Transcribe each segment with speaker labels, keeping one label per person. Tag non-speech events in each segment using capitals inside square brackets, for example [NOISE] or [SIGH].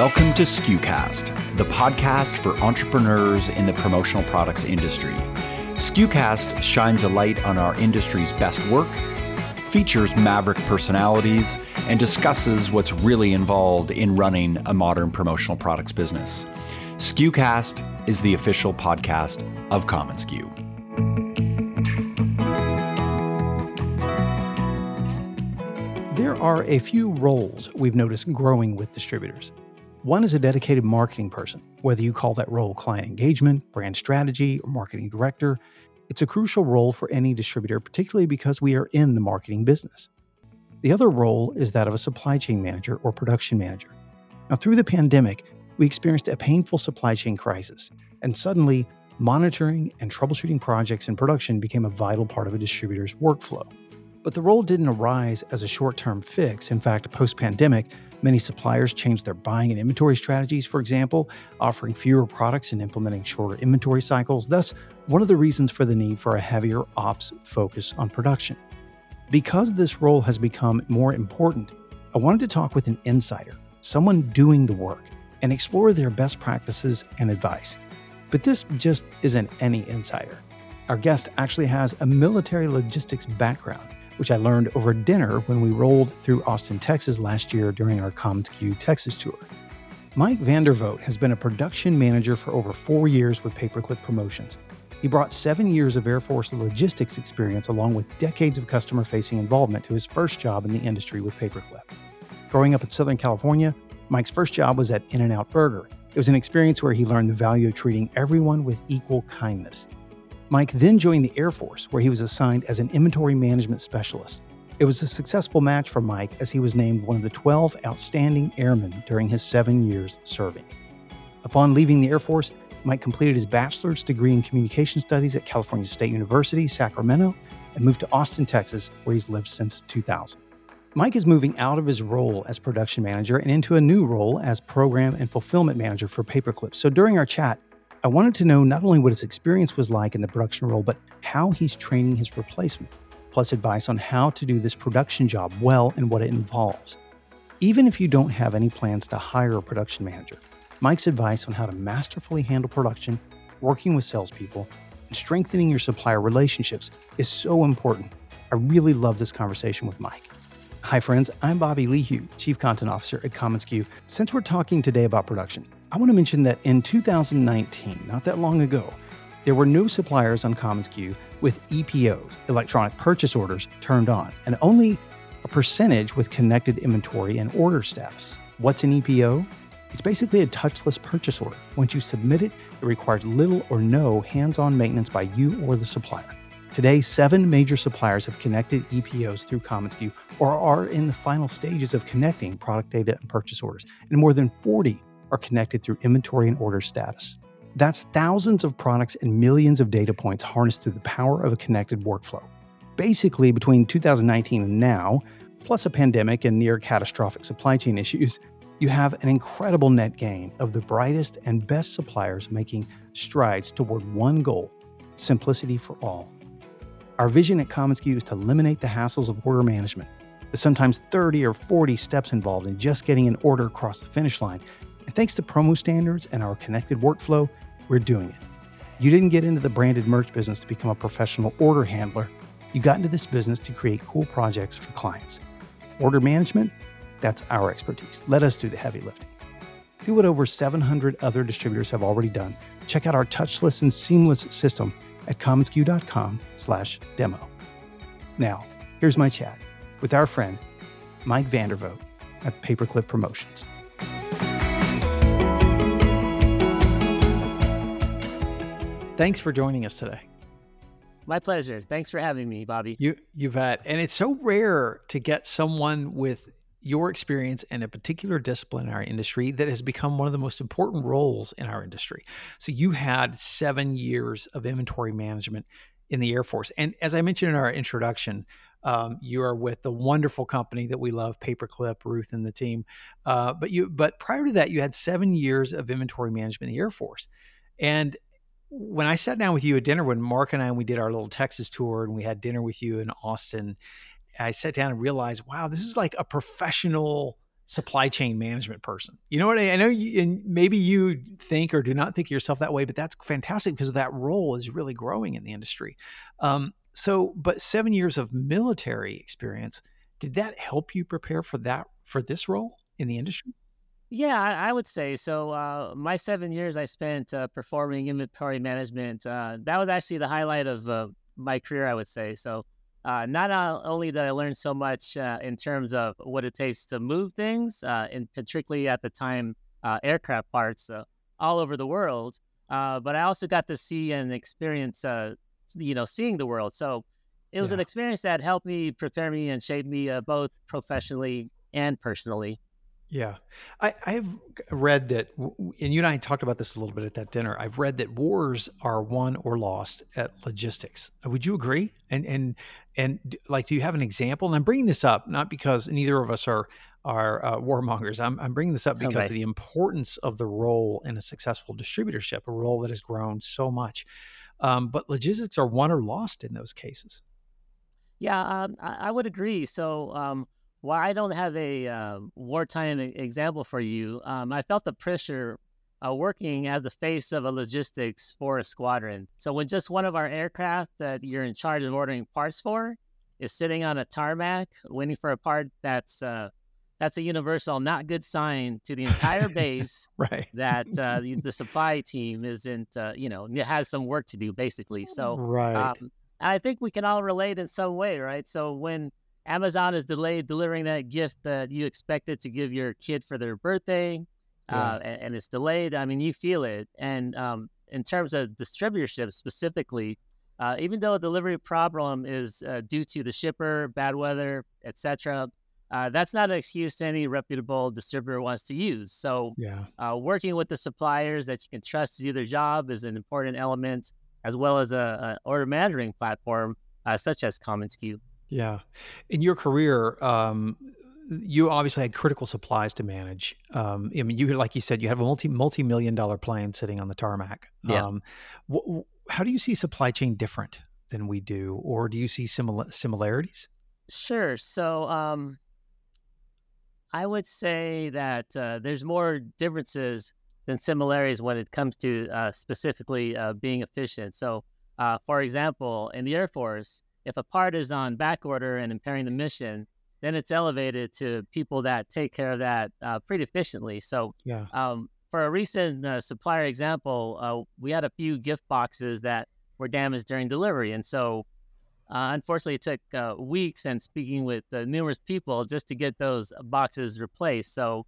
Speaker 1: Welcome to SKUcast, the podcast for entrepreneurs in the promotional products industry. SKUcast shines a light on our industry's best work, features maverick personalities, and discusses what's really involved in running a modern promotional products business. SKUcast is the official podcast of commonsku.
Speaker 2: There are a few roles we've noticed growing with distributors. One is a dedicated marketing person, whether you call that role client engagement, brand strategy, or marketing director. It's a crucial role for any distributor, particularly because we are in the marketing business. The other role is that of a supply chain manager or production manager. Now, through the pandemic, we experienced a painful supply chain crisis, and suddenly, monitoring and troubleshooting projects in production became a vital part of a distributor's workflow. But the role didn't arise as a short term fix. In fact, post pandemic, Many suppliers changed their buying and inventory strategies, for example, offering fewer products and implementing shorter inventory cycles. Thus, one of the reasons for the need for a heavier ops focus on production. Because this role has become more important, I wanted to talk with an insider, someone doing the work, and explore their best practices and advice. But this just isn't any insider. Our guest actually has a military logistics background which I learned over dinner when we rolled through Austin, Texas last year during our commonsku Texas tour. Mike Vandervoet has been a production manager for over four years with Paperclip Promotions. He brought seven years of Air Force logistics experience along with decades of customer facing involvement to his first job in the industry with Paperclip. Growing up in Southern California, Mike's first job was at In N Out Burger. It was an experience where he learned the value of treating everyone with equal kindness. Mike then joined the Air Force, where he was assigned as an inventory management specialist. It was a successful match for Mike as he was named one of the 12 outstanding airmen during his seven years serving. Upon leaving the Air Force, Mike completed his bachelor's degree in communication studies at California State University, Sacramento, and moved to Austin, Texas, where he's lived since 2000. Mike is moving out of his role as production manager and into a new role as program and fulfillment manager for Paperclip. So during our chat, I wanted to know not only what his experience was like in the production role, but how he's training his replacement, plus advice on how to do this production job well and what it involves. Even if you don't have any plans to hire a production manager, Mike's advice on how to masterfully handle production, working with salespeople, and strengthening your supplier relationships is so important. I really love this conversation with Mike. Hi, friends. I'm Bobby Lehew, Chief Content Officer at commonsku. Since we're talking today about production, I want to mention that in 2019, not that long ago, there were no suppliers on commonsku with EPOs, electronic purchase orders, turned on, and only a percentage with connected inventory and order status. What's an EPO? It's basically a touchless purchase order. Once you submit it, it requires little or no hands on maintenance by you or the supplier. Today, seven major suppliers have connected EPOs through commonsku or are in the final stages of connecting product data and purchase orders, and more than 40 are connected through inventory and order status. That's thousands of products and millions of data points harnessed through the power of a connected workflow. Basically, between 2019 and now, plus a pandemic and near catastrophic supply chain issues, you have an incredible net gain of the brightest and best suppliers making strides toward one goal simplicity for all. Our vision at commonsku is to eliminate the hassles of order management, the sometimes 30 or 40 steps involved in just getting an order across the finish line and thanks to PromoStandards and our connected workflow, we're doing it. You didn't get into the branded merch business to become a professional order handler. You got into this business to create cool projects for clients. Order management, that's our expertise. Let us do the heavy lifting. Do what over 700 other distributors have already done. Check out our touchless and seamless system at commonsku.com slash demo. Now, here's my chat with our friend, Mike Vandervoet at Paperclip Promotions. Thanks for joining us today.
Speaker 3: My pleasure. Thanks for having me, Bobby.
Speaker 2: You you bet. And it's so rare to get someone with your experience in a particular discipline in our industry that has become one of the most important roles in our industry. So you had 7 years of inventory management in the Air Force. And as I mentioned in our introduction, um, you are with the wonderful company that we love, Paperclip, Ruth and the team. Uh, but you, but prior to that, you had seven years of inventory management in the Air Force, and when I sat down with you at dinner, when Mark and I and we did our little Texas tour and we had dinner with you in Austin, I sat down and realized, wow, this is like a professional supply chain management person. You know what I, I know you, and maybe you think or do not think of yourself that way, but that's fantastic because that role is really growing in the industry. Um, so, but seven years of military experience, did that help you prepare for that for this role in the industry?
Speaker 3: Yeah, I, I would say so. Uh, my seven years I spent uh, performing inventory management. Uh, that was actually the highlight of uh, my career, I would say. So, uh, not only did I learn so much uh, in terms of what it takes to move things, and particularly at the time, aircraft parts all over the world, but I also got to see and experience, you know, seeing the world. So, it was yeah. an experience that helped me prepare me and shape me both professionally and personally.
Speaker 2: Yeah, I, I've read that, and you and I talked about this a little bit at that dinner. I've read that wars are won or lost at logistics. Would you agree? And and and like, do you have an example? And I'm bringing this up not because neither of us are are uh, warmongers. I'm I'm bringing this up because okay. of the importance of the role in a successful distributorship, a role that has grown so much. Um, but logistics are won or lost in those cases.
Speaker 3: Yeah, um, I, I, would agree. So. Um, while I don't have a uh, wartime example for you, um, I felt the pressure uh, working as the face of a logistics for a squadron. So when just one of our aircraft that you're in charge of ordering parts for is sitting on a tarmac waiting for a part that's uh, that's a universal not good sign to the entire [LAUGHS] base
Speaker 2: right.
Speaker 3: that uh, the, [LAUGHS] the, supply team isn't uh, you know has some work to do basically. So
Speaker 2: right. um,
Speaker 3: i think we can all relate in some way right? So when Amazon is delayed delivering that gift that you expected to give your kid for their birthday, yeah. uh, and, and, it's delayed. I mean, you feel it. And um, in terms of distributorship specifically, uh, even though a delivery problem is uh, due to the shipper, bad weather, etc., uh, that's not an excuse any reputable distributor wants to use. So,
Speaker 2: yeah.
Speaker 3: Uh, working with the suppliers that you can trust to do their job is an important element, as well as a, a order management platform uh, such as commonsku.
Speaker 2: Yeah. In your career, um, you obviously had critical supplies to manage. Um, I mean, you like you said, you have a multi multi million dollar plane sitting on the tarmac.
Speaker 3: Yeah. Um,
Speaker 2: wh- how do you see supply chain different than we do, or do you see similar similarities?
Speaker 3: Sure. So, um, I would say that uh, there's more differences than similarities when it comes to uh, specifically uh, being efficient. So, uh, for example, in the Air Force, if a part is on back order and impairing the mission, then it's elevated to people that take care of that uh, pretty efficiently. So,
Speaker 2: yeah.
Speaker 3: Um, for a recent uh, supplier example, uh, we had a few gift boxes that were damaged during delivery, and so uh, unfortunately, it took uh, weeks and speaking with uh, numerous people just to get those boxes replaced. So,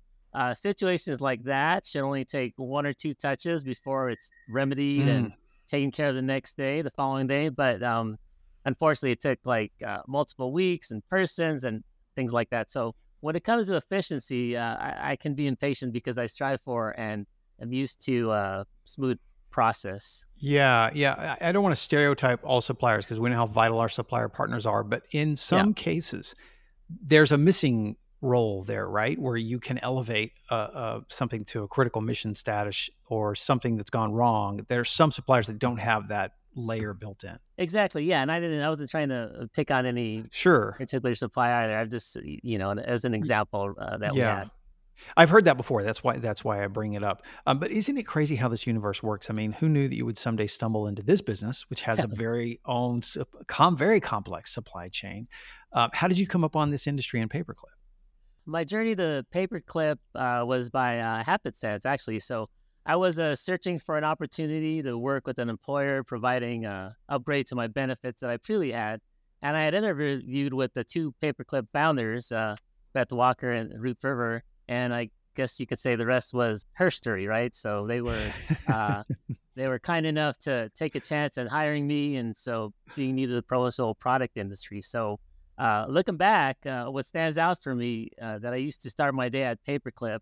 Speaker 3: situations like that should only take one or two touches before it's remedied mm. and taken care of the next day, the following day. But um, unfortunately, it took like uh, multiple weeks and persons and things like that. So when it comes to efficiency, uh, I, I, can be impatient because I strive for and am used to uh, smooth process.
Speaker 2: Yeah, yeah. I don't want to stereotype all suppliers because we know how vital our supplier partners are, but in some yeah. cases, there's a missing role there, right? Where you can elevate uh, uh, something to a critical mission status or something that's gone wrong. There's some suppliers that don't have that layer built in.
Speaker 3: Exactly. Yeah, and I didn't. I wasn't trying to pick on any
Speaker 2: sure
Speaker 3: particular supply either. I've just you know as an example uh, that yeah. we had.
Speaker 2: I've heard that before. That's why that's why I bring it up. Um, but isn't it crazy how this universe works? I mean, who knew that you would someday stumble into this business, which has a [LAUGHS] very own, com- very complex supply chain? Um, how did you come up on this industry in paperclip?
Speaker 3: My journey to paperclip uh, was by uh, happenstance, actually. So I was uh, searching for an opportunity to work with an employer providing uh, upgrade to my benefits that I previously had. And I had interviewed with the two paperclip founders, uh, Beth Walker and Ruth River. And I guess you could say the rest was her story, right? So they were uh, [LAUGHS] they were kind enough to take a chance at hiring me, and so being new to the promotional product industry. So uh, looking back, uh, what stands out for me uh, that I used to start my day at Paperclip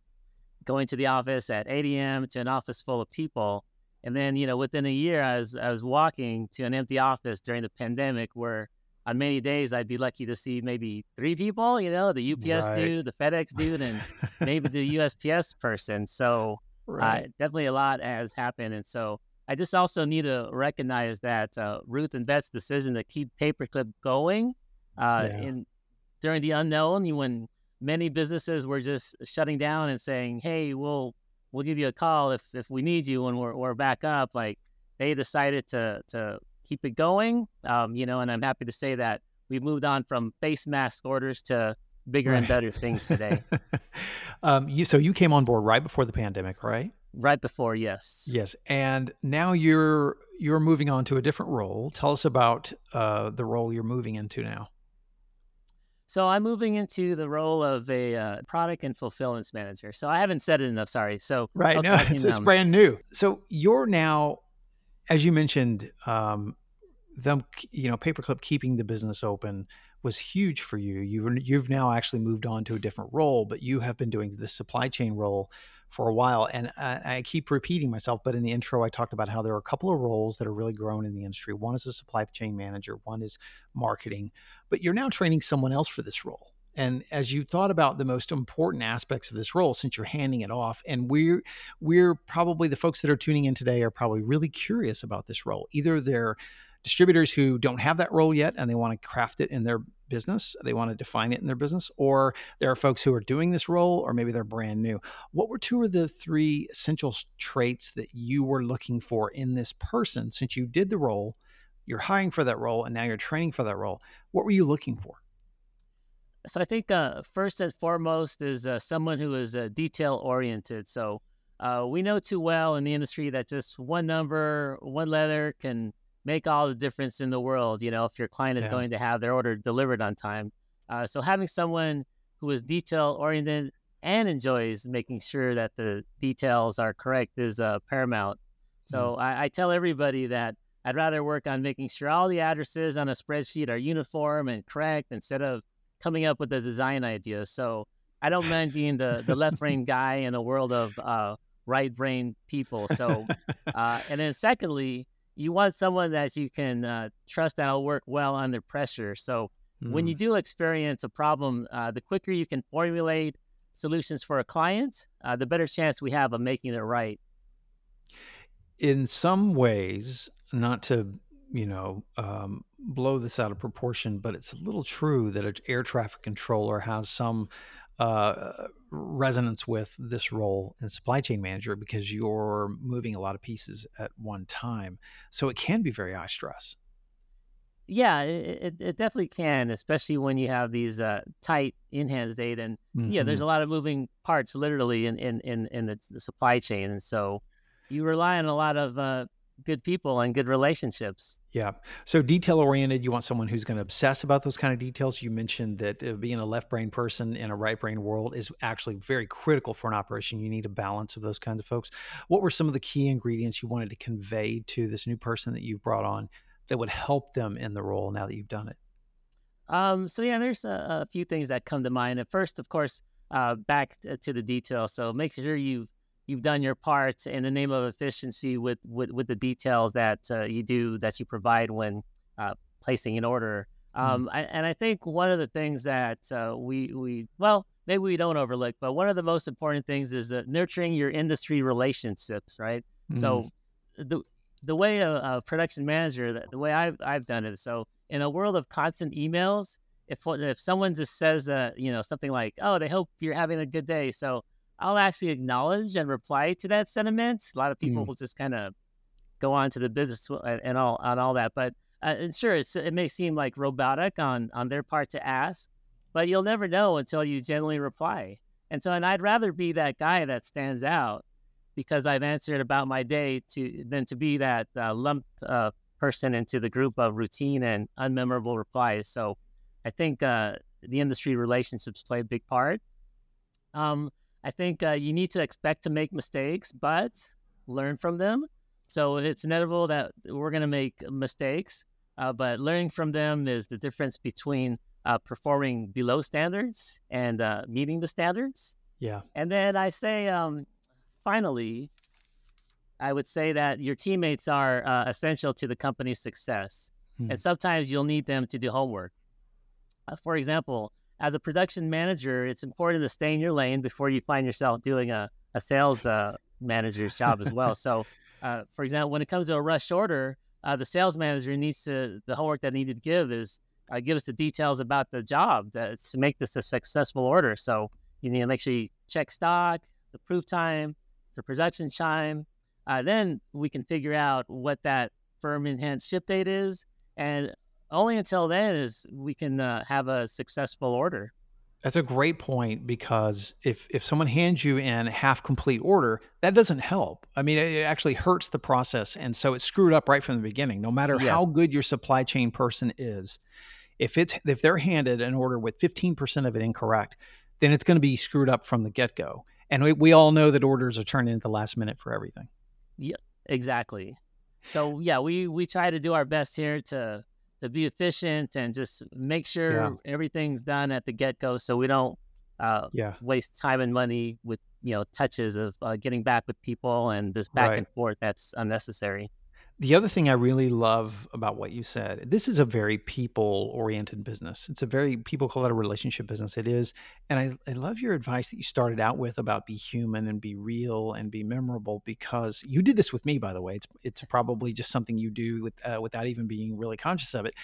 Speaker 3: going to the office at 8 a.m. to an office full of people. And then, you know, within a year, I was, I was walking to an empty office during the pandemic where on many days I'd be lucky to see maybe three people, you know, the UPS right. dude, the FedEx [LAUGHS] dude, and maybe the USPS person. So uh, right. uh, definitely a lot has happened. And so I just also need to recognize that uh, Ruth and Beth's decision to keep Paperclip going uh, yeah. in during the unknown you when many businesses were just shutting down and saying, "Hey, we'll we'll give you a call if if we need you when we're we're back up." Like they decided to to keep it going, um, you know. And I'm happy to say that we've moved on from face mask orders to bigger right. and better things today. [LAUGHS]
Speaker 2: um, you so you came on board right before the pandemic, right?
Speaker 3: Right before, yes.
Speaker 2: Yes, and now you're you're moving on to a different role. Tell us about uh, the role you're moving into now.
Speaker 3: So I'm moving into the role of a uh, product and fulfillment manager. So I haven't said it enough. Sorry. So
Speaker 2: right, no, [LAUGHS] it's, it's brand new. So you're now, as you mentioned, um, them, you know, Paperclip keeping the business open was huge for you. You you've now actually moved on to a different role, but you have been doing the supply chain role for a while. And I, I, keep repeating myself, but in the intro, I talked about how there are a couple of roles that are really grown in the industry. One is a supply chain manager, one is marketing, but you're now training someone else for this role. And as you thought about the most important aspects of this role, since you're handing it off, and we're we're probably the folks that are tuning in today are probably really curious about this role. Either they're distributors who don't have that role yet and they want to craft it in their business, they want to define it in their business, or there are folks who are doing this role, or maybe they're brand new. What were two of the three essential traits that you were looking for in this person since you did the role, you're hiring for that role, and now you're training for that role? What were you looking for?
Speaker 3: So I think uh, first and foremost is uh, someone who is uh, detail oriented. So uh, we know too well in the industry that just one number, one letter can make all the difference in the world, you know, if your client is yeah. going to have their order delivered on time. Uh, so having someone who is detail oriented and enjoys making sure that the details are correct is uh, paramount. So mm. I, I, tell everybody that I'd rather work on making sure all the addresses on a spreadsheet are uniform and correct instead of coming up with a design idea. So I don't mind being the, the left brain guy in a world of uh, right brain people. So, [LAUGHS] uh, and then secondly, you want someone that you can uh, trust that will work well under pressure. So mm. when you mm. do experience a problem, uh, the quicker you can formulate solutions for a client, uh, the better chance we have of making it right.
Speaker 2: In some ways, not to you know um, blow this out of proportion, but it's a little true that an air traffic controller has some uh, resonance with this role in supply chain manager because you're moving a lot of pieces at one time. So it can be very high stress.
Speaker 3: Yeah, it, it definitely can, especially when you have these uh, tight in-hands data. And mm-hmm. yeah, there's mm-hmm. a lot of moving parts literally in, in, in, in the, the, supply chain. And so you rely on a lot of uh, good people and good relationships.
Speaker 2: Yeah. So detail oriented, you want someone who's going to obsess about those kind of details. You mentioned that uh, being a left brain person in a right brain world is actually very critical for an operation. You need a balance of those kinds of folks. What were some of the key ingredients you wanted to convey to this new person that you've brought on that would help them in the role now that you've done it?
Speaker 3: Um, so yeah, there's a, a, few things that come to mind. At first, of course, uh, back to the detail. So make sure you you've done your part in the name of efficiency with with, with the details that uh, you do that you provide when uh, placing an order. Mm-hmm. Um, mm I, and I think one of the things that uh, we we well maybe we don't overlook, but one of the most important things is nurturing your industry relationships, right? mm So the the way a, a production manager, the, the way I've I've done it, so in a world of constant emails, if if someone just says uh, you know something like, "Oh, they hope you're having a good day," so I'll actually acknowledge and reply to that sentiment. A lot of people mm. will just kind of go on to the business and all on all that. But uh, and sure, it may seem like robotic on on their part to ask, but you'll never know until you genuinely reply. And so, and I'd rather be that guy that stands out because I've answered about my day to than to be that uh, lumped uh, person into the group of routine and unmemorable replies. So, I think uh, the industry relationships play a big part. Um, I think uh, you need to expect to make mistakes, but learn from them. So it's inevitable that we're going to make mistakes, uh, but learning from them is the difference between uh, performing below standards and uh, meeting the standards.
Speaker 2: Yeah.
Speaker 3: And then I say, um, finally, I would say that your teammates are uh, essential to the company's success. Hmm. And sometimes you'll need them to do homework. Uh, for example, as a production manager, it's important to stay in your lane before you find yourself doing a, a sales uh, manager's job as well. So, [LAUGHS] uh, for example, when it comes to a rush order, uh, the sales manager needs to, the homework that they need to give is uh, give us the details about the job to, to make this a successful order. So you need to make sure you check stock, the proof time, the production time. Uh, then we can figure out what that firm in-hand ship date is, and only until then is we can uh, have a successful order.
Speaker 2: That's a great point because if if someone hands you in a half complete order, that doesn't help. I mean, it actually hurts the process, and so it's screwed up right from the beginning. No matter yes. how good your supply chain person is, if it's if they're handed an order with fifteen percent of it incorrect, then it's going to be screwed up from the get go. And we, we all know that orders are turned in at the last minute for everything.
Speaker 3: Yeah, exactly. So yeah, we we try to do our best here to to be efficient and just make sure yeah. everything's done at the get go, so we don't uh, yeah. waste time and money with you know touches of uh, getting back with people and this back right. and forth that's unnecessary.
Speaker 2: The other thing I really love about what you said, this is a very people oriented business. It's a very, people call it a relationship business. It is. And I, I love your advice that you started out with about be human and be real and be memorable because you did this with me, by the way. It's, it's probably just something you do with, uh, without even being really conscious of it.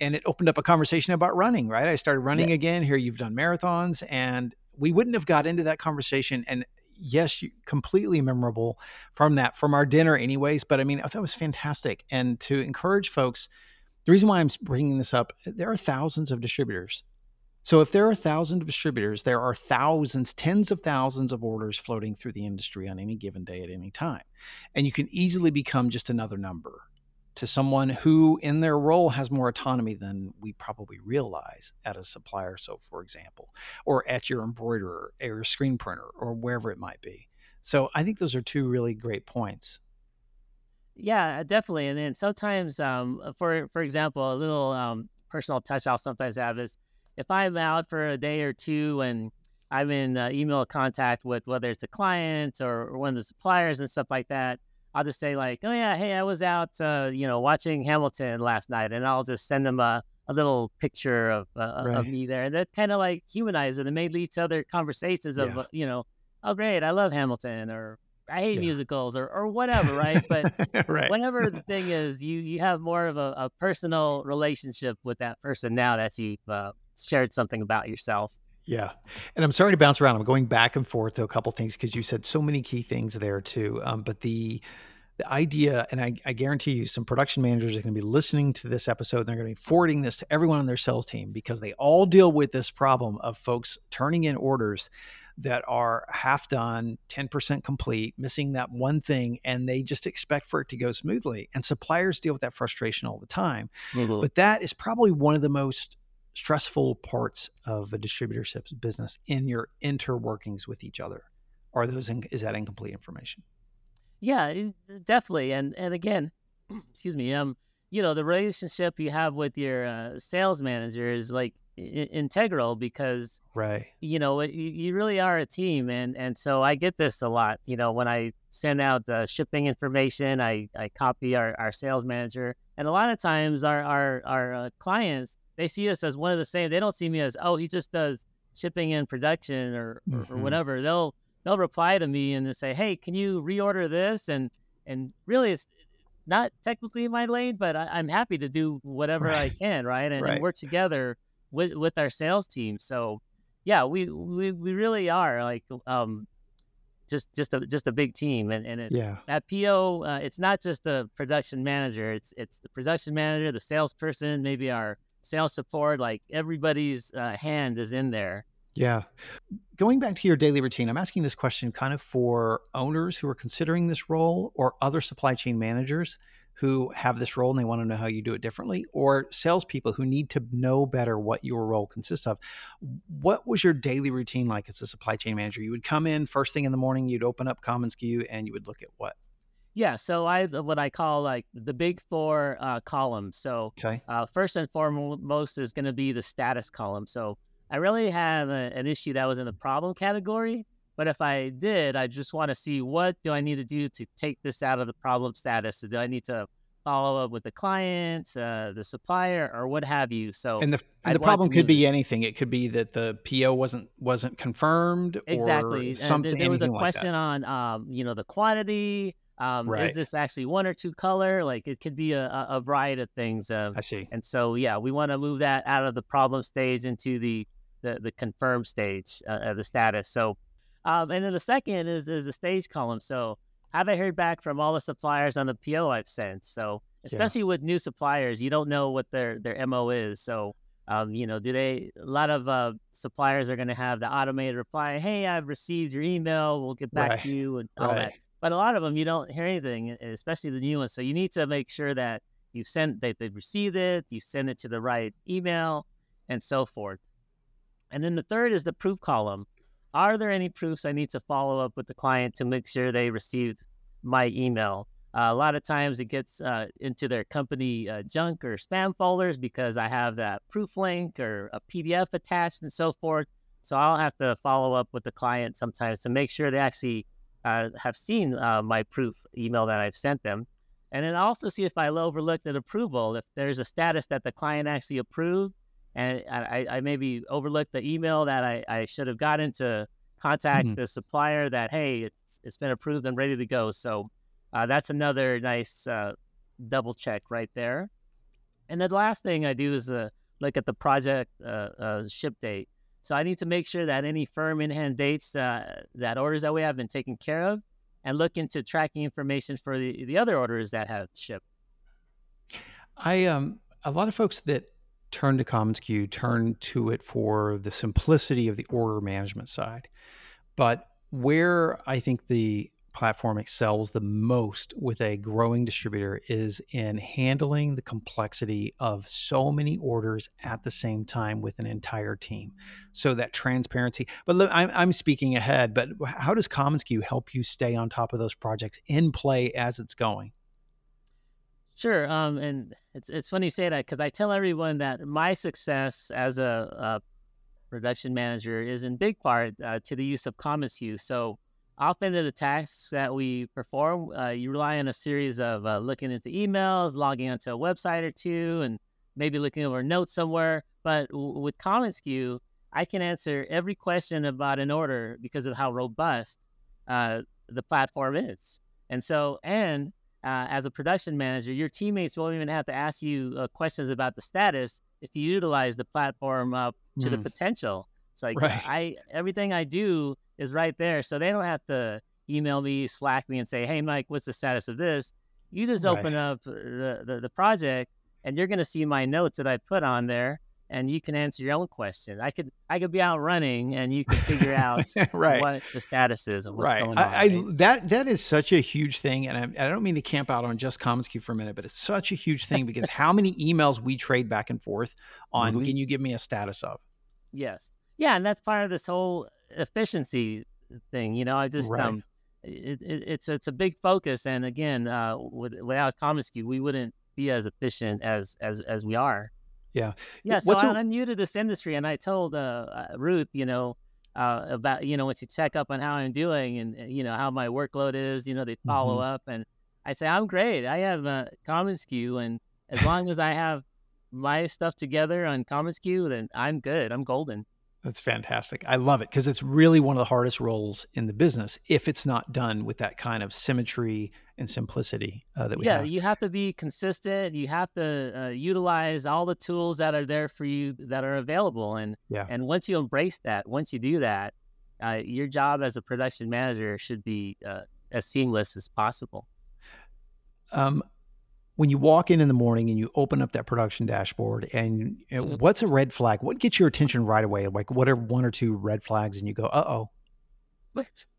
Speaker 2: And it opened up a conversation about running, right? I started running yeah. again. Here you've done marathons and we wouldn't have got into that conversation and yes, completely memorable from that, from our dinner, anyways. But I mean, oh, thought it was fantastic. And to encourage folks, the reason why I'm bringing this up, eh, there are thousands of distributors. So if there are thousands of distributors, there are thousands, tens of thousands of orders floating through the industry on any given day at any time. And you can easily become just another number to someone who in their role has more autonomy than we probably realize at a supplier so for example or at your embroiderer or your screen printer or wherever it might be. So i think those are two really great points.
Speaker 3: Yeah definitely and then sometimes um, for for example a little um, personal touch i'll sometimes have is if i'm out for a day or two and i'm in uh, email contact with whether it's a client or, or one of the suppliers and stuff like that I'll just say like, oh yeah, hey, I was out, uh, you know, watching Hamilton last night, and I'll just send them a, a little picture of uh, right. of me there, and that kind of like humanized it. It may lead to other conversations of, yeah. you know, oh great, I love Hamilton, or I hate yeah. musicals, or or whatever, right? But [LAUGHS] right. whatever the [LAUGHS] thing is, you you have more of a, a personal relationship with that person now that you've uh, shared something about yourself.
Speaker 2: Yeah. And I'm sorry to bounce around. I'm going back and forth to a couple things because you said so many key things there too. Um, but the the idea, and I, I, guarantee you, some production managers are going to be listening to this episode. And they're going to be forwarding this to everyone on their sales team because they all deal with this problem of folks turning in orders that are half done, 10% complete, missing that one thing, and they just expect for it to go smoothly. And suppliers deal with that frustration all the time. Mm-hmm. But that is probably one of the most stressful parts of a distributorship business in your interworkings with each other. Are those in, is that incomplete information?
Speaker 3: Yeah, definitely. And and again, [CLEARS THROAT] excuse me. Um, you know, the relationship you have with your uh, sales manager is like I- integral because
Speaker 2: right.
Speaker 3: You know, you, you really are a team, and and so I get this a lot. You know, when I send out the shipping information, I I copy our, our sales manager, and a lot of times our our our uh, clients they see us as one of the same. They don't see me as oh he just does shipping and production or mm-hmm. or whatever. They'll they'll reply to me and say, "Hey, can you reorder this?" and and really, it's not technically my lane, but I, am happy to do whatever right. I can, right? And, right. and, work together with with our sales team. So, yeah, we we, we really are like um, just just a just a big team, and and it, yeah, that PO, uh, it's not just the production manager. It's it's the production manager, the salesperson, maybe our sales support. Like everybody's uh, hand is in there
Speaker 2: yeah. Going back to your daily routine, I'm asking this question kind of for owners who are considering this role or other supply chain managers who have this role and they want to know how you do it differently, or salespeople who need to know better what your role consists of. What was your daily routine like as a supply chain manager? You would come in first thing in the morning, you'd open up commonsku, and you would look at what?
Speaker 3: Yeah, so I have what I call like the big four uh, columns. So okay. uh, first and foremost is going to be the status column. So I really have a, an issue that was in the problem category. But if I did, I just want to see what do I need to do to take this out of the problem status. So do I need to follow up with the client, uh, the supplier, or what have you? So
Speaker 2: and the, and the problem could be anything. It could be that the PO wasn't wasn't confirmed.
Speaker 3: Exactly.
Speaker 2: something.
Speaker 3: there was a question like on um, you know the quantity Um,
Speaker 2: Right.
Speaker 3: Is this actually one or two color? Like it could be a, a variety of things. Uh,
Speaker 2: I see.
Speaker 3: and so, yeah, we want to move that out of the problem stage into the the, the confirm stage, uh, uh, the status. So, um, and then the second is is the stage column. So, have I heard back from all the suppliers on the PO I've sent? So, especially with new suppliers, you don't know what their their mo is. So, um, you know, do they? A lot of uh, suppliers are going to have the automated reply, "Hey, I've received your email. We'll get back
Speaker 2: Right.
Speaker 3: to you," and all that. But a lot of them, you don't hear anything, especially the new ones. So you need to make sure that you've sent that they've received it, you send it to the right email, and so forth. And then the third is the proof column. Are there any proofs I need to follow up with the client to make sure they received my email? Uh, a lot of times it gets uh, into their company uh, junk or spam folders because I have that proof link or a PDF attached and so forth. So I'll have to follow up with the client sometimes to make sure they actually uh, have seen uh, my proof email that I've sent them. And then I'll also see if I overlooked an approval, if there's a status that the client actually approved, and I, I maybe overlooked the email that I, I should have gotten to contact
Speaker 2: Mhm.
Speaker 3: the supplier that, hey, it's, it's been approved and ready to go. So uh, that's another nice uh, double check right there. And the last thing I do is uh, look at the project uh, uh, ship date. So I need to make sure that any firm in hand dates uh, that orders that we have been taken care of and look into tracking information for the, the other orders that have shipped.
Speaker 2: I um a lot of folks that turn to commonsku turn to it for the simplicity of the order management side. But where I think the platform excels the most with a growing distributor is in handling the complexity of so many orders at the same time with an entire team. So that transparency. But look, I'm, I'm speaking ahead, but how does commonsku help you stay on top of those projects in play as it's going?
Speaker 3: Sure. Um, and it's it's funny you say that because I tell everyone that my success as a, a production manager is in big part uh, to the use of commonsku. So often in the tasks that we perform, uh, you rely on a series of uh, looking into emails, logging onto a website or two, and maybe looking over notes somewhere. But w- with commonsku, I can answer every question about an order because of how robust uh, the platform is. And so, and uh, as a production manager, your teammates won't even have to ask you uh, questions about the status if you utilize the platform uh, to the
Speaker 2: Mm.
Speaker 3: potential. It's like
Speaker 2: Right.
Speaker 3: I everything I do is right there, so they don't have to email me, Slack me, and say, "Hey, Mike, what's the status of this?" You just open up the, the the project, and you're going to see my notes that I put on there, and you can answer your own question. I could I could be out running, and you can figure [LAUGHS] out
Speaker 2: right.
Speaker 3: what the status is and what's
Speaker 2: right.
Speaker 3: going on.
Speaker 2: I, I that that is such a huge thing, and I, I don't mean to camp out on just commonsku for a minute, but it's such a huge thing because [LAUGHS] how many emails we trade back and forth on?
Speaker 1: Mhm.
Speaker 2: Can you give me a status of?
Speaker 3: Yes. Yeah, and that's part of this whole efficiency thing. You know, I just
Speaker 2: Right.
Speaker 3: um, it, it, it's it's a big focus, and again, uh, with, without commonsku, we wouldn't be as efficient as as as we are.
Speaker 2: Yeah.
Speaker 3: Yeah. So
Speaker 2: What's a-
Speaker 3: I, I'm new to this industry, and I told uh, uh, Ruth, you know. Uh, about you know when she check up on how I'm doing and uh, you know how my workload is you know they follow
Speaker 2: Mhm.
Speaker 3: up and I say I'm great I have uh, commonsku and as long as I have my stuff together on commonsku then I'm good I'm golden
Speaker 2: That's fantastic. I love it because it's really one of the hardest roles in the business if it's not done with that kind of symmetry and simplicity uh, that we
Speaker 3: yeah,
Speaker 2: have.
Speaker 3: you have to be consistent. You have to uh, utilize all the tools that are there for you that are available, and
Speaker 2: Yeah.
Speaker 3: and once you embrace that, once you do that, uh, your job as a production manager should be uh, as seamless as possible.
Speaker 2: Um, when you walk in in the morning and you open up that production dashboard, and you know,
Speaker 3: Mhm.
Speaker 2: what's a red flag? What gets your attention right away? Like, what are one or two red flags, and you go, [LAUGHS] "Uh oh."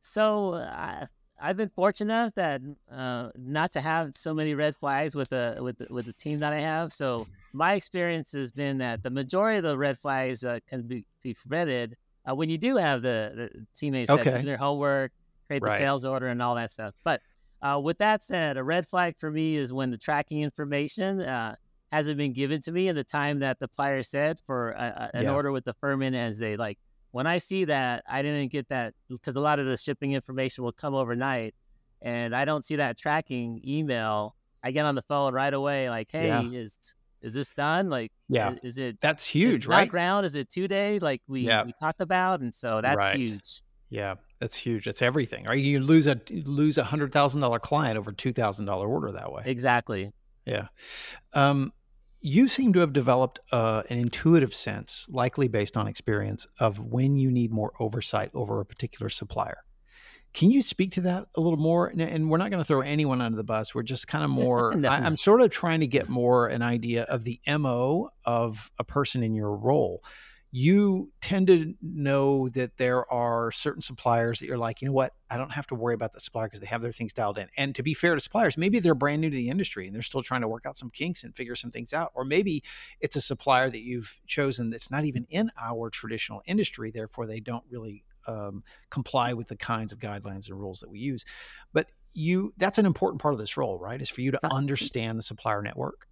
Speaker 3: So I, I've been fortunate enough that uh, not to have so many red flags with the with the, with the team that I have. So my experience has been that the majority of the red flags uh, can be, be prevented uh, when you do have the, the teammates that do their homework, create the
Speaker 2: Right.
Speaker 3: sales order, and all that stuff. But uh, with that said, a red flag for me is when the tracking information uh, hasn't been given to me in the time that the supplier said for a, a- an
Speaker 2: Yeah.
Speaker 3: order with the firm in as they like when I see that, I didn't get that because a lot of the shipping information will come overnight, and I don't see that tracking email. I get on the phone right away, like, "Hey,
Speaker 2: Yeah.
Speaker 3: is is this done? Like,
Speaker 2: Yeah.
Speaker 3: is, is it
Speaker 2: That's
Speaker 3: is
Speaker 2: huge,
Speaker 3: it
Speaker 2: right?
Speaker 3: ground? Is it two day? Like we
Speaker 2: Yeah.
Speaker 3: we talked about?" And so that's
Speaker 2: Right.
Speaker 3: huge.
Speaker 2: Yeah, that's huge. That's everything, right? You lose a lose a hundred thousand dollar client over two thousand dollar order that way.
Speaker 3: Exactly.
Speaker 2: Yeah. Um, you seem to have developed uh, an intuitive sense, likely based on experience, of when you need more oversight over a particular supplier. Can you speak to that a little more? And we're not going to throw anyone under the bus. We're just kind of more, no. I, am sort of trying to get more an idea of the MO of a person in your role you tend to know that there are certain suppliers that you're like, you know what, I don't have to worry about the supplier because they have their things dialed in. And to be fair to suppliers, maybe they're brand new to the industry and they're still trying to work out some kinks and figure some things out. Or maybe it's a supplier that you've chosen that's not even in our traditional industry, therefore they don't really um, comply with the kinds of guidelines and rules that we use. But you, that's an important part of this role, right? Is for you to understand the supplier network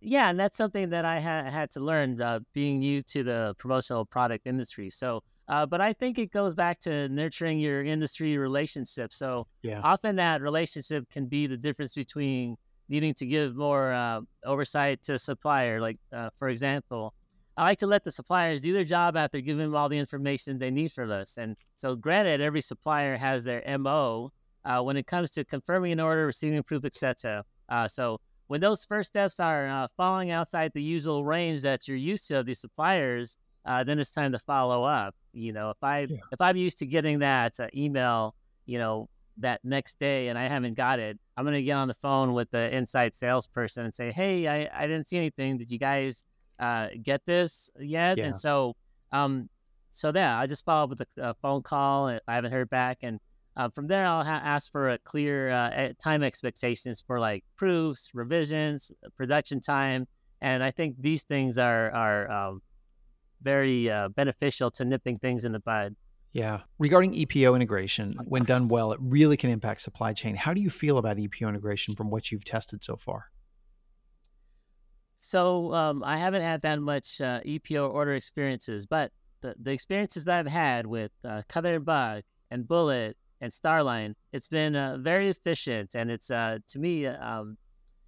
Speaker 3: yeah, and that's something that I ha- had to learn uh, being new to the promotional product industry. So, uh, but I think it goes back to nurturing your industry relationship. So, yeah. often that relationship can be the difference between needing to give more uh, oversight to a supplier. Like, uh, for example, I like to let the suppliers do their job after giving them all the information they need for us. And so, granted, every supplier has their MO uh, when it comes to confirming an order, receiving proof, etc. Uh, so when those first steps are uh, falling outside the usual range that you're used to of these suppliers, uh, then it's time to follow up. You know, if I yeah. if I'm used to getting that uh, email, you know, that next day and I haven't got it, I'm gonna get on the phone with the inside salesperson and say, "Hey, I, I didn't see anything. Did you guys uh, get this yet?" Yeah. And so, um, so yeah, I just follow up with a, a phone call. I haven't heard back, and uh, from there, I'll ha- ask for a clear uh, time expectations for like proofs, revisions, production time, and I think these things are are um, very uh, beneficial to nipping things in the bud.
Speaker 2: Yeah. Regarding EPO integration, when done well, it really can impact supply chain. How do you feel about EPO integration from what you've tested so far?
Speaker 3: So um, I haven't had that much uh, EPO order experiences, but the, the experiences that I've had with uh, Cutter and Buck and Bullet and Starline, it's been uh, very efficient, and it's uh, to me, um,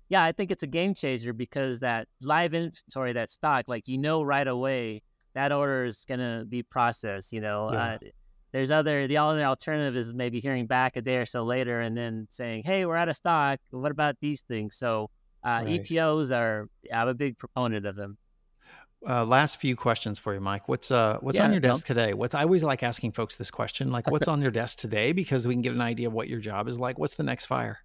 Speaker 3: yeah, I think it's a game changer because that live inventory, that stock, like you know right away that order is gonna be processed. You know, yeah. uh, there's other the other alternative is maybe hearing back a day or so later and then saying, hey, we're out of stock. What about these things? So uh, right. EPOs are I'm a big proponent of them.
Speaker 2: Uh, last few questions for you, Mike. What's uh what's yeah, on your desk today? What's I always like asking folks this question, like [LAUGHS] what's on your desk today, because we can get an idea of what your job is like. What's the next fire?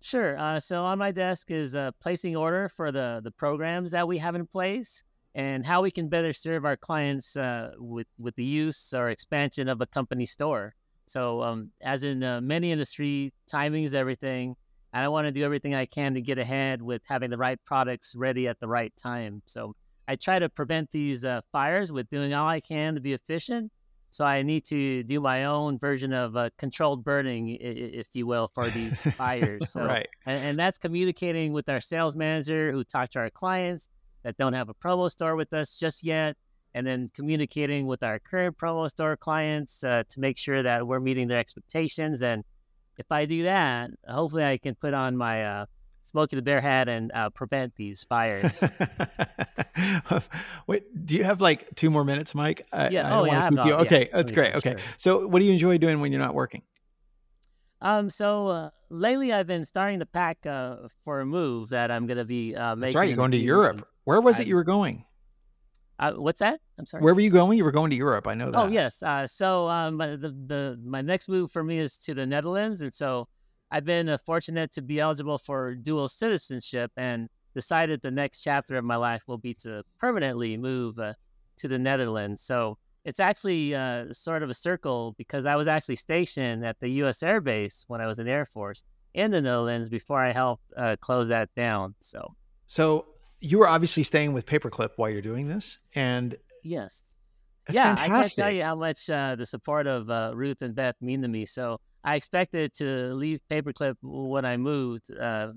Speaker 3: Sure. Uh, so on my desk is uh, placing order for the the programs that we have in place and how we can better serve our clients uh, with with the use or expansion of a company store. So um, as in uh, many industry, timing is everything, and I want to do everything I can to get ahead with having the right products ready at the right time. So I try to prevent these uh, fires with doing all I can to be efficient. So I need to do my own version of uh, controlled burning, if you will, for these [LAUGHS] fires. So,
Speaker 2: right.
Speaker 3: And, and, that's communicating with our sales manager who talk to our clients that don't have a promo store with us just yet, and then communicating with our current promo store clients uh, to make sure that we're meeting their expectations. And if I do that, hopefully I can put on my uh, the Bear hat and uh, prevent these fires. [LAUGHS]
Speaker 2: Wait, do you have like two more minutes, Mike?
Speaker 3: I, yeah. I oh, yeah.
Speaker 2: you. Okay, yeah. that's great. Okay. Sure. So, what do you enjoy doing when you're not working?
Speaker 3: Um. So uh, lately, I've been starting to pack uh, for a move that I'm going to be uh, making.
Speaker 2: That's right. You're going to Europe. Where was I, it you were going?
Speaker 3: Uh, what's that? I'm sorry.
Speaker 2: Where were you going? You were going to Europe. I know oh, that.
Speaker 3: Oh yes. Uh, so um, the the my next move for me is to the Netherlands, and so I've been uh, fortunate to be eligible for dual citizenship and decided the next chapter of my life will be to permanently move uh, to the Netherlands. So it's actually uh, sort of a circle because I was actually stationed at the U.S. Air Base when I was in the Air Force in the Netherlands before I helped uh, close that down. So,
Speaker 2: so you were obviously staying with Paperclip while you're doing this, and
Speaker 3: yes,
Speaker 2: yeah,
Speaker 3: fantastic. I can't tell you how much uh, the support of uh, Ruth and Beth mean to me. So I expected to leave Paperclip when I moved, uh,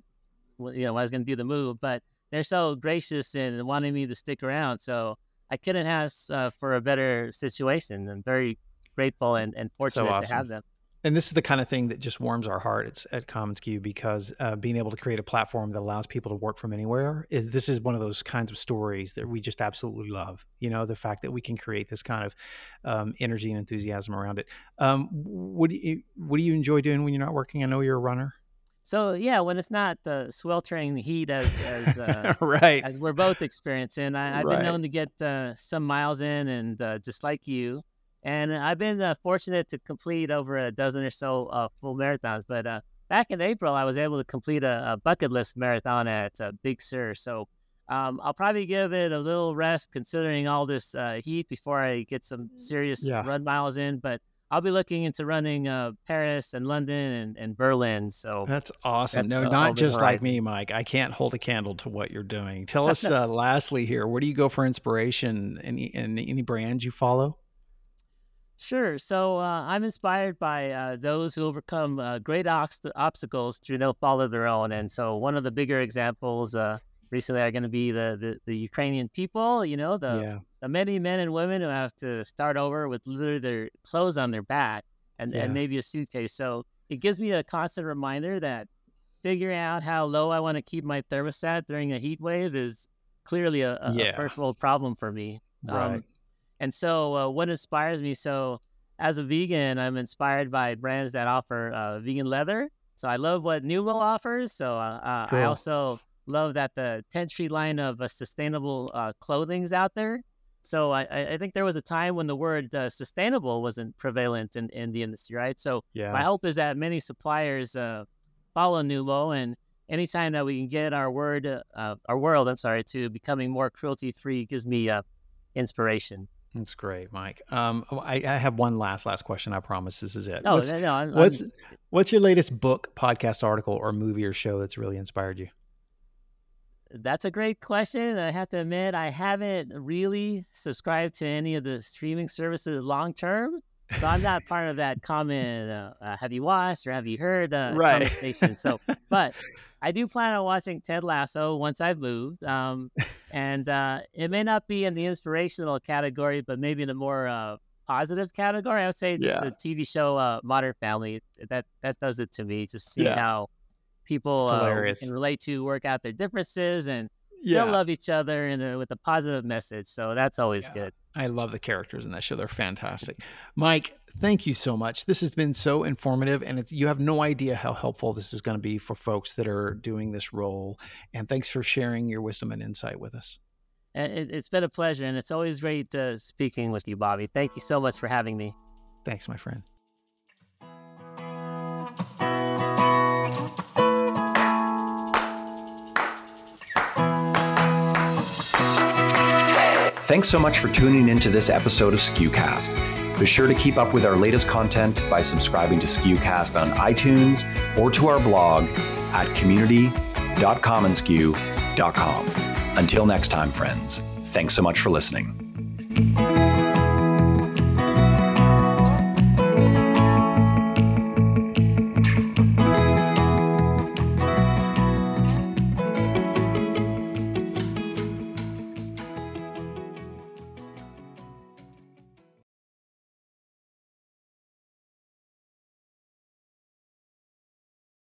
Speaker 3: you know, when I was going to do the move, but they're so gracious and wanting me to stick around. So I couldn't ask uh, for a better situation. I'm very grateful and, and fortunate so awesome. to have them.
Speaker 2: And this is the kind of thing that just warms our heart it's at commonsku because uh, being able to create a platform that allows people to work from anywhere is this is one of those kinds of stories that we just absolutely love you know the fact that we can create this kind of um, energy and enthusiasm around it. Um, what do you what do you enjoy doing when you're not working? I know you're a runner.
Speaker 3: So yeah, when it's not the sweltering heat as as uh, [LAUGHS]
Speaker 2: right.
Speaker 3: as we're both experiencing, I, have right. been known to get uh, some miles in, and uh, just like you, and I've been uh, fortunate to complete over a dozen or so uh, full marathons. But uh, back in April, I was able to complete a, a bucket list marathon at uh, Big Sur. So um, I'll probably give it a little rest considering all this uh, heat before I get some serious yeah. run miles in. But I'll be looking into running uh, Paris and London and, and Berlin. So
Speaker 2: that's awesome. That's no, not just like me, Mike. I can't hold a candle to what you're doing. Tell [LAUGHS] us, uh, lastly, here, where do you go for inspiration? Any any, any brands you follow?
Speaker 3: Sure. So uh, I'm inspired by uh, those who overcome uh, great obstacles through no fault of their own. And so one of the bigger examples uh, recently are going to be the, the, the Ukrainian people. You know, the yeah. the many men and women who have to start over with literally their clothes on their back and, yeah. and maybe a suitcase. So it gives me a constant reminder that figuring out how low I want to keep my thermostat during a heat wave is clearly a, a, yeah. a first world problem for me.
Speaker 2: Right. Um,
Speaker 3: and so, uh, what inspires me? So, as a vegan, I'm inspired by brands that offer uh, vegan leather. So, I love what Nulo offers. So, uh, uh cool. I also love that the 10th Street line of uh, sustainable uh, clothing is out there. So, I, I, think there was a time when the word sustainable wasn't prevalent in, in the industry, right? So, yeah. my hope is that many suppliers follow Nulo and anytime that we can get our word, our world, I'm sorry, to becoming more cruelty free gives me inspiration.
Speaker 2: That's great, Mike. Um, oh, I, I, have one last last question. I promise this is it.
Speaker 3: No, what's, no, I'm,
Speaker 2: what's I'm... what's your latest book, podcast, article, or movie or show that's really inspired you?
Speaker 3: That's a great question. I have to admit, I haven't really subscribed to any of the streaming services long term, so I'm not part of that [LAUGHS] common. Uh, uh, have you watched or have you heard uh, right. conversation? So, [LAUGHS] but I do plan on watching Ted Lasso once I've moved. Um, and uh, it may not be in the inspirational category, but maybe in a more uh, positive category. I would say yeah. the TV show uh, Modern Family. That that does it to me. Just see yeah. how people uh, can relate to, work out their differences, and yeah. still love each other and with a positive message. So that's always yeah. good.
Speaker 2: I love the characters in that show. They're fantastic. Mike, thank you so much. This has been so informative, and you have no idea how helpful this is going to be for folks that are doing this role. And thanks for sharing your wisdom and insight with us.
Speaker 3: It, has been a pleasure, and it's always great uh, speaking with you, Bobby. Thank you so much for having me.
Speaker 2: Thanks, my friend.
Speaker 1: Thanks so much for tuning into this episode of SKUcast. Be sure to keep up with our latest content by subscribing to SKUcast on iTunes or to our blog at community.commonsku.com. Until next time, friends, thanks so much for listening.